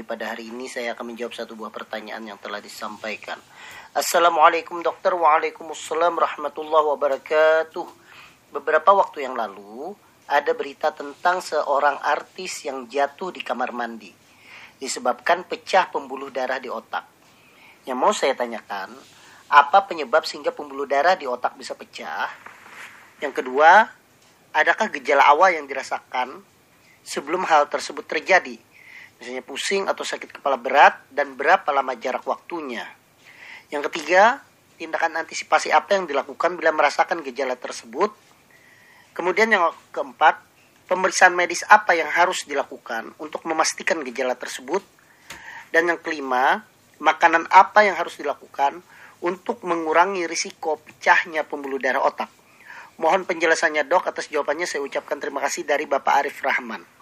Kembali pada hari ini saya akan menjawab satu buah pertanyaan yang telah disampaikan Assalamualaikum dokter Waalaikumsalam warahmatullahi wabarakatuh Beberapa waktu yang lalu Ada berita tentang seorang artis yang jatuh di kamar mandi Disebabkan pecah pembuluh darah di otak Yang mau saya tanyakan Apa penyebab sehingga pembuluh darah di otak bisa pecah? Yang kedua, adakah gejala awal yang dirasakan sebelum hal tersebut terjadi? Misalnya pusing atau sakit kepala berat dan berapa lama jarak waktunya? Yang ketiga, tindakan antisipasi apa yang dilakukan bila merasakan gejala tersebut? Kemudian yang keempat, pemeriksaan medis apa yang harus dilakukan untuk memastikan gejala tersebut? Dan yang kelima, makanan apa yang harus dilakukan untuk mengurangi risiko pecahnya pembuluh darah otak? Mohon penjelasannya dok, atas jawabannya saya ucapkan terima kasih dari Bapak Arif Rahman.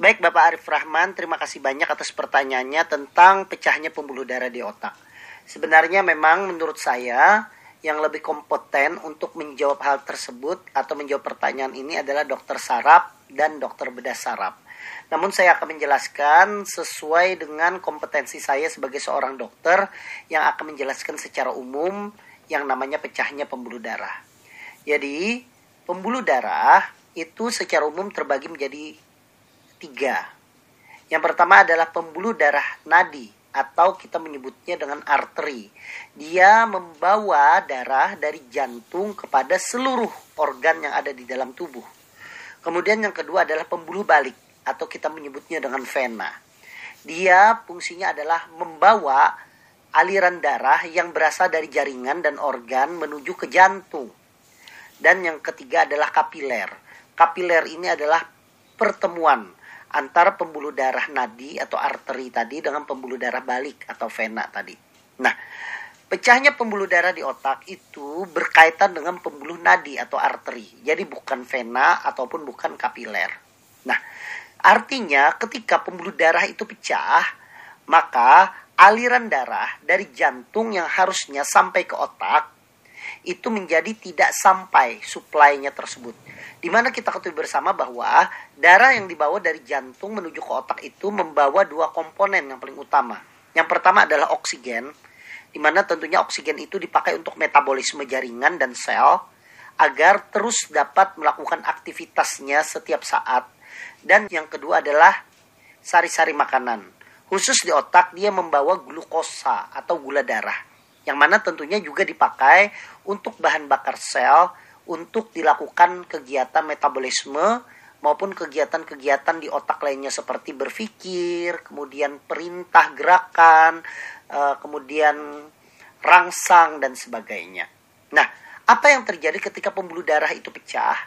Baik Bapak Arif Rahman, terima kasih banyak atas pertanyaannya tentang pecahnya pembuluh darah di otak. Sebenarnya memang menurut saya yang lebih kompeten untuk menjawab hal tersebut atau menjawab pertanyaan ini adalah dokter saraf dan dokter bedah saraf. Namun saya akan menjelaskan sesuai dengan kompetensi saya sebagai seorang dokter yang akan menjelaskan secara umum yang namanya pecahnya pembuluh darah. Jadi pembuluh darah itu secara umum terbagi menjadi tiga. Yang pertama adalah pembuluh darah nadi atau kita menyebutnya dengan arteri. Dia membawa darah dari jantung kepada seluruh organ yang ada di dalam tubuh. Kemudian yang kedua adalah pembuluh balik atau kita menyebutnya dengan vena. Dia fungsinya adalah membawa aliran darah yang berasal dari jaringan dan organ menuju ke jantung. Dan yang ketiga adalah kapiler. Kapiler ini adalah pertemuan antara pembuluh darah nadi atau arteri tadi dengan pembuluh darah balik atau vena tadi. Nah, pecahnya pembuluh darah di otak itu berkaitan dengan pembuluh nadi atau arteri. Jadi bukan vena ataupun bukan kapiler. Nah, artinya ketika pembuluh darah itu pecah, maka aliran darah dari jantung yang harusnya sampai ke otak itu menjadi tidak sampai suplainya tersebut. Di mana kita ketahui bersama bahwa darah yang dibawa dari jantung menuju ke otak itu membawa dua komponen yang paling utama. Yang pertama adalah oksigen, di mana tentunya oksigen itu dipakai untuk metabolisme jaringan dan sel agar terus dapat melakukan aktivitasnya setiap saat. Dan yang kedua adalah sari-sari makanan. Khusus di otak dia membawa glukosa atau gula darah yang mana tentunya juga dipakai untuk bahan bakar sel untuk dilakukan kegiatan metabolisme maupun kegiatan-kegiatan di otak lainnya seperti berpikir, kemudian perintah gerakan, eh, kemudian rangsang dan sebagainya. Nah, apa yang terjadi ketika pembuluh darah itu pecah?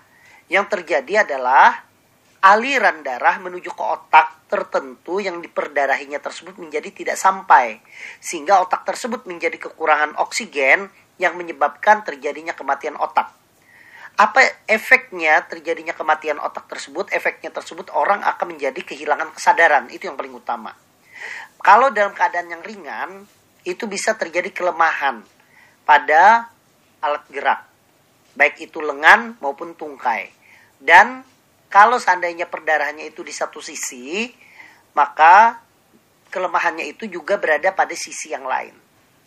Yang terjadi adalah aliran darah menuju ke otak tertentu yang diperdarahinya tersebut menjadi tidak sampai sehingga otak tersebut menjadi kekurangan oksigen yang menyebabkan terjadinya kematian otak. Apa efeknya terjadinya kematian otak tersebut? Efeknya tersebut orang akan menjadi kehilangan kesadaran, itu yang paling utama. Kalau dalam keadaan yang ringan, itu bisa terjadi kelemahan pada alat gerak, baik itu lengan maupun tungkai. Dan kalau seandainya perdarahannya itu di satu sisi, maka kelemahannya itu juga berada pada sisi yang lain.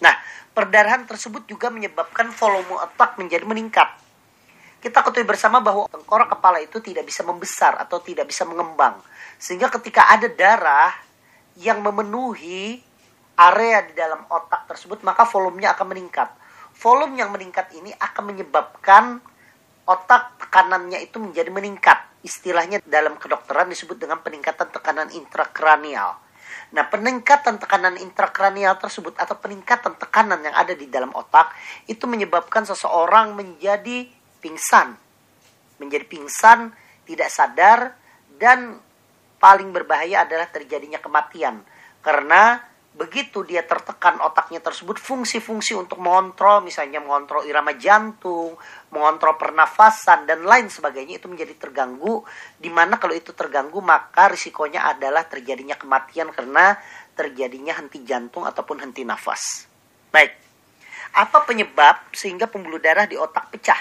Nah, perdarahan tersebut juga menyebabkan volume otak menjadi meningkat. Kita ketahui bersama bahwa tengkorak kepala itu tidak bisa membesar atau tidak bisa mengembang. Sehingga ketika ada darah yang memenuhi area di dalam otak tersebut, maka volumenya akan meningkat. Volume yang meningkat ini akan menyebabkan otak tekanannya itu menjadi meningkat. Istilahnya dalam kedokteran disebut dengan peningkatan tekanan intrakranial. Nah, peningkatan tekanan intrakranial tersebut atau peningkatan tekanan yang ada di dalam otak itu menyebabkan seseorang menjadi pingsan. Menjadi pingsan, tidak sadar dan paling berbahaya adalah terjadinya kematian. Karena begitu dia tertekan otaknya tersebut fungsi-fungsi untuk mengontrol misalnya mengontrol irama jantung, mengontrol pernafasan dan lain sebagainya itu menjadi terganggu di mana kalau itu terganggu maka risikonya adalah terjadinya kematian karena terjadinya henti jantung ataupun henti nafas. Baik. Apa penyebab sehingga pembuluh darah di otak pecah?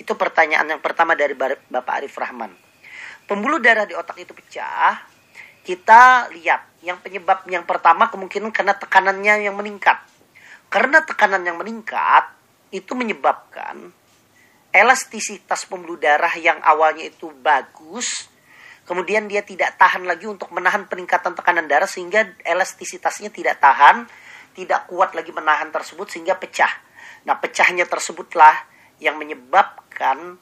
Itu pertanyaan yang pertama dari Bapak Arif Rahman. Pembuluh darah di otak itu pecah. Kita lihat yang penyebab yang pertama kemungkinan karena tekanannya yang meningkat. Karena tekanan yang meningkat itu menyebabkan elastisitas pembuluh darah yang awalnya itu bagus, kemudian dia tidak tahan lagi untuk menahan peningkatan tekanan darah sehingga elastisitasnya tidak tahan, tidak kuat lagi menahan tersebut sehingga pecah. Nah, pecahnya tersebutlah yang menyebabkan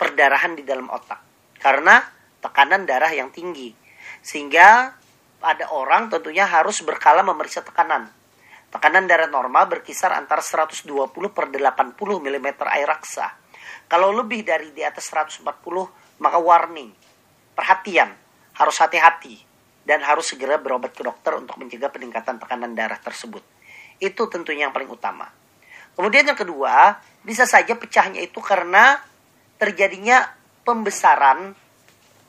perdarahan di dalam otak. Karena tekanan darah yang tinggi. Sehingga ada orang tentunya harus berkala memeriksa tekanan. Tekanan darah normal berkisar antara 120 per 80 mm air raksa. Kalau lebih dari di atas 140 maka warning, perhatian, harus hati-hati dan harus segera berobat ke dokter untuk mencegah peningkatan tekanan darah tersebut. Itu tentunya yang paling utama. Kemudian yang kedua, bisa saja pecahnya itu karena terjadinya pembesaran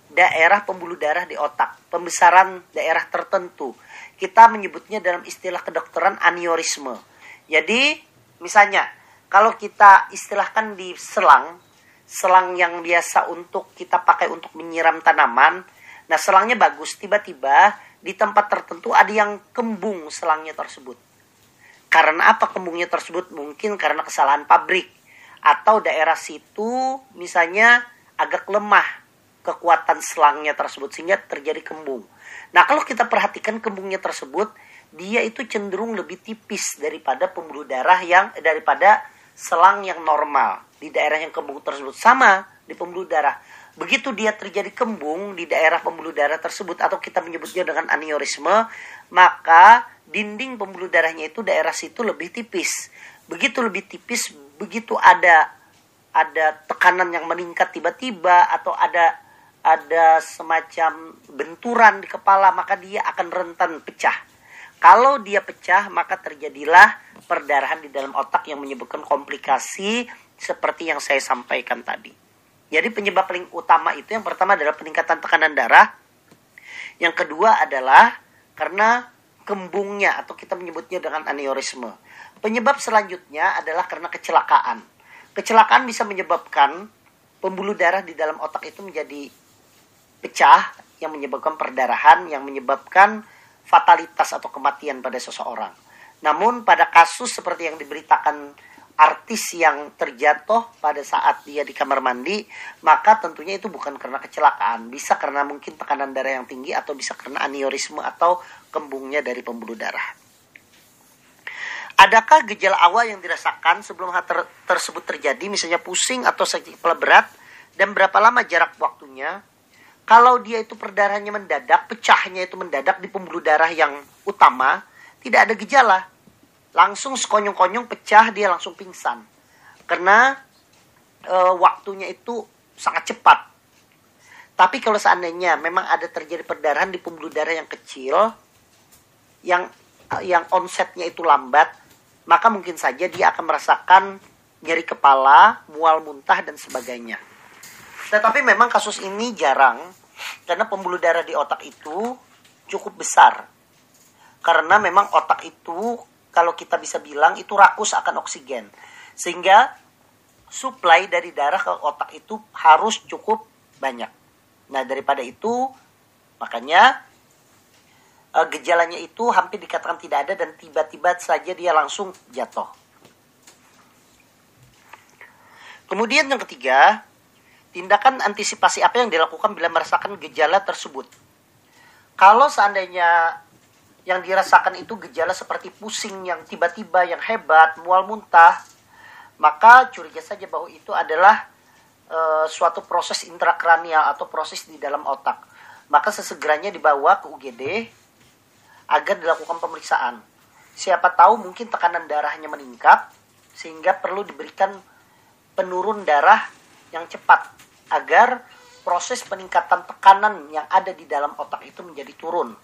daerah pembuluh darah di otak, pembesaran daerah tertentu. Kita menyebutnya dalam istilah kedokteran aneurisme. Jadi, misalnya kalau kita istilahkan di selang, selang yang biasa untuk kita pakai untuk menyiram tanaman, nah selangnya bagus, tiba-tiba di tempat tertentu ada yang kembung selangnya tersebut. Karena apa kembungnya tersebut? Mungkin karena kesalahan pabrik atau daerah situ misalnya agak lemah kekuatan selangnya tersebut sehingga terjadi kembung. Nah, kalau kita perhatikan kembungnya tersebut, dia itu cenderung lebih tipis daripada pembuluh darah yang daripada selang yang normal di daerah yang kembung tersebut sama di pembuluh darah. Begitu dia terjadi kembung di daerah pembuluh darah tersebut atau kita menyebutnya dengan aneurisme, maka dinding pembuluh darahnya itu daerah situ lebih tipis. Begitu lebih tipis, begitu ada ada tekanan yang meningkat tiba-tiba atau ada ada semacam benturan di kepala, maka dia akan rentan pecah. Kalau dia pecah, maka terjadilah perdarahan di dalam otak yang menyebabkan komplikasi seperti yang saya sampaikan tadi. Jadi penyebab paling utama itu yang pertama adalah peningkatan tekanan darah. Yang kedua adalah karena kembungnya atau kita menyebutnya dengan aneurisme. Penyebab selanjutnya adalah karena kecelakaan. Kecelakaan bisa menyebabkan pembuluh darah di dalam otak itu menjadi pecah yang menyebabkan perdarahan yang menyebabkan fatalitas atau kematian pada seseorang. Namun pada kasus seperti yang diberitakan artis yang terjatuh pada saat dia di kamar mandi, maka tentunya itu bukan karena kecelakaan, bisa karena mungkin tekanan darah yang tinggi atau bisa karena aneurisme atau kembungnya dari pembuluh darah. Adakah gejala awal yang dirasakan sebelum hal ter tersebut terjadi, misalnya pusing atau sakit kepala berat, dan berapa lama jarak waktunya? Kalau dia itu perdarahannya mendadak, pecahnya itu mendadak di pembuluh darah yang utama, tidak ada gejala. Langsung sekonyong-konyong pecah, dia langsung pingsan. Karena e, waktunya itu sangat cepat. Tapi kalau seandainya memang ada terjadi perdarahan di pembuluh darah yang kecil, yang yang onsetnya itu lambat, maka mungkin saja dia akan merasakan nyeri kepala, mual muntah dan sebagainya. Tetapi memang kasus ini jarang karena pembuluh darah di otak itu cukup besar. Karena memang otak itu kalau kita bisa bilang itu rakus akan oksigen. Sehingga suplai dari darah ke otak itu harus cukup banyak. Nah, daripada itu makanya uh, gejalanya itu hampir dikatakan tidak ada dan tiba-tiba saja dia langsung jatuh. Kemudian yang ketiga, tindakan antisipasi apa yang dilakukan bila merasakan gejala tersebut. Kalau seandainya yang dirasakan itu gejala seperti pusing yang tiba-tiba, yang hebat, mual muntah, maka curiga saja bahwa itu adalah e, suatu proses intrakranial atau proses di dalam otak. Maka sesegeranya dibawa ke UGD agar dilakukan pemeriksaan. Siapa tahu mungkin tekanan darahnya meningkat sehingga perlu diberikan penurun darah yang cepat agar proses peningkatan tekanan yang ada di dalam otak itu menjadi turun.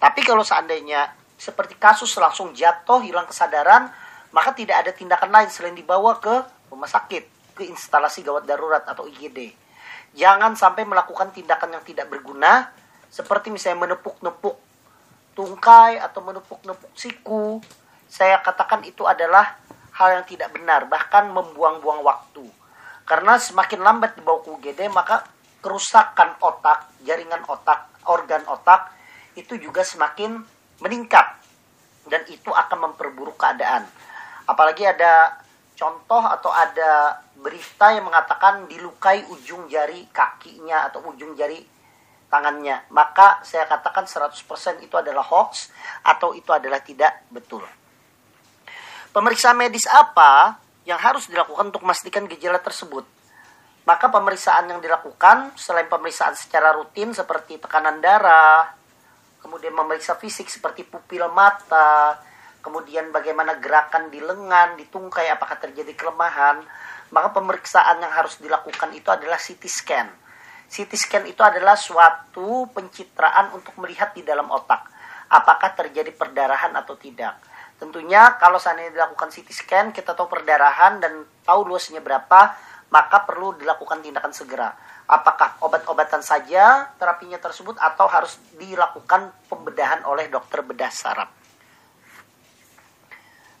Tapi kalau seandainya seperti kasus langsung jatuh, hilang kesadaran, maka tidak ada tindakan lain selain dibawa ke rumah sakit, ke instalasi gawat darurat atau IGD. Jangan sampai melakukan tindakan yang tidak berguna, seperti misalnya menepuk-nepuk tungkai atau menepuk-nepuk siku. Saya katakan itu adalah hal yang tidak benar, bahkan membuang-buang waktu. Karena semakin lambat dibawa ke UGD maka kerusakan otak, jaringan otak, organ otak itu juga semakin meningkat dan itu akan memperburuk keadaan. Apalagi ada contoh atau ada berita yang mengatakan dilukai ujung jari kakinya atau ujung jari tangannya. Maka saya katakan 100% itu adalah hoax atau itu adalah tidak betul. Pemeriksaan medis apa yang harus dilakukan untuk memastikan gejala tersebut? Maka pemeriksaan yang dilakukan selain pemeriksaan secara rutin seperti tekanan darah, kemudian memeriksa fisik seperti pupil mata, kemudian bagaimana gerakan di lengan, di tungkai, apakah terjadi kelemahan, maka pemeriksaan yang harus dilakukan itu adalah CT scan. CT scan itu adalah suatu pencitraan untuk melihat di dalam otak, apakah terjadi perdarahan atau tidak. Tentunya kalau seandainya dilakukan CT scan, kita tahu perdarahan dan tahu luasnya berapa, maka perlu dilakukan tindakan segera apakah obat-obatan saja terapinya tersebut atau harus dilakukan pembedahan oleh dokter bedah saraf.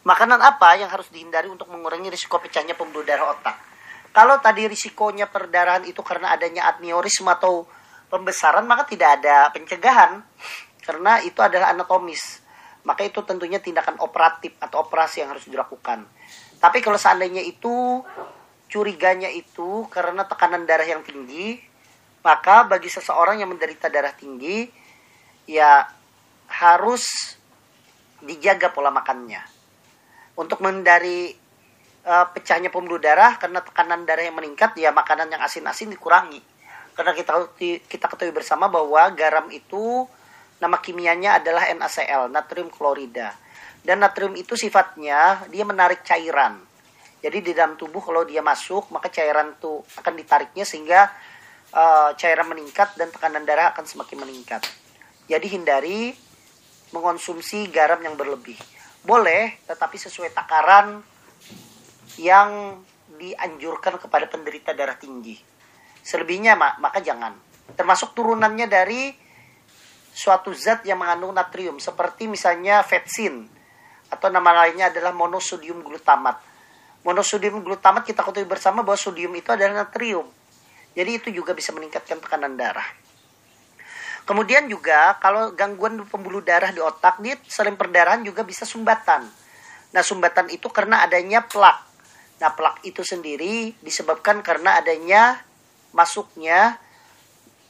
Makanan apa yang harus dihindari untuk mengurangi risiko pecahnya pembuluh darah otak? Kalau tadi risikonya perdarahan itu karena adanya aneurisme atau pembesaran, maka tidak ada pencegahan karena itu adalah anatomis. Maka itu tentunya tindakan operatif atau operasi yang harus dilakukan. Tapi kalau seandainya itu curiganya itu karena tekanan darah yang tinggi, maka bagi seseorang yang menderita darah tinggi, ya harus dijaga pola makannya. Untuk menghindari uh, pecahnya pembuluh darah karena tekanan darah yang meningkat, ya makanan yang asin-asin dikurangi. Karena kita kita ketahui bersama bahwa garam itu nama kimianya adalah NaCl, natrium klorida. Dan natrium itu sifatnya dia menarik cairan jadi di dalam tubuh kalau dia masuk maka cairan itu akan ditariknya sehingga uh, cairan meningkat dan tekanan darah akan semakin meningkat. Jadi hindari mengonsumsi garam yang berlebih. Boleh, tetapi sesuai takaran yang dianjurkan kepada penderita darah tinggi. Selebihnya maka jangan. Termasuk turunannya dari suatu zat yang mengandung natrium seperti misalnya vetsin atau nama lainnya adalah monosodium glutamat monosodium glutamat kita ketahui bersama bahwa sodium itu adalah natrium. Jadi itu juga bisa meningkatkan tekanan darah. Kemudian juga kalau gangguan pembuluh darah di otak, dia selain perdarahan juga bisa sumbatan. Nah sumbatan itu karena adanya plak. Nah plak itu sendiri disebabkan karena adanya masuknya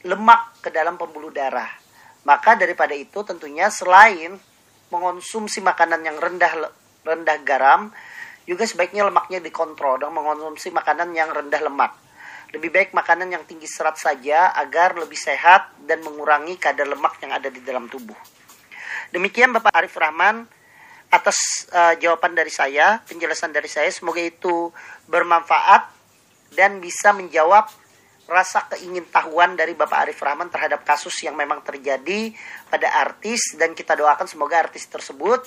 lemak ke dalam pembuluh darah. Maka daripada itu tentunya selain mengonsumsi makanan yang rendah rendah garam, juga sebaiknya lemaknya dikontrol dan mengonsumsi makanan yang rendah lemak. Lebih baik makanan yang tinggi serat saja agar lebih sehat dan mengurangi kadar lemak yang ada di dalam tubuh. Demikian Bapak Arif Rahman atas uh, jawaban dari saya, penjelasan dari saya. Semoga itu bermanfaat dan bisa menjawab rasa keingintahuan dari Bapak Arif Rahman terhadap kasus yang memang terjadi pada artis dan kita doakan semoga artis tersebut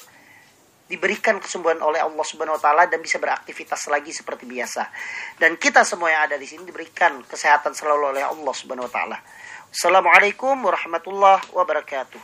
diberikan kesembuhan oleh Allah Subhanahu wa taala dan bisa beraktivitas lagi seperti biasa. Dan kita semua yang ada di sini diberikan kesehatan selalu oleh Allah Subhanahu wa taala. Assalamualaikum warahmatullahi wabarakatuh.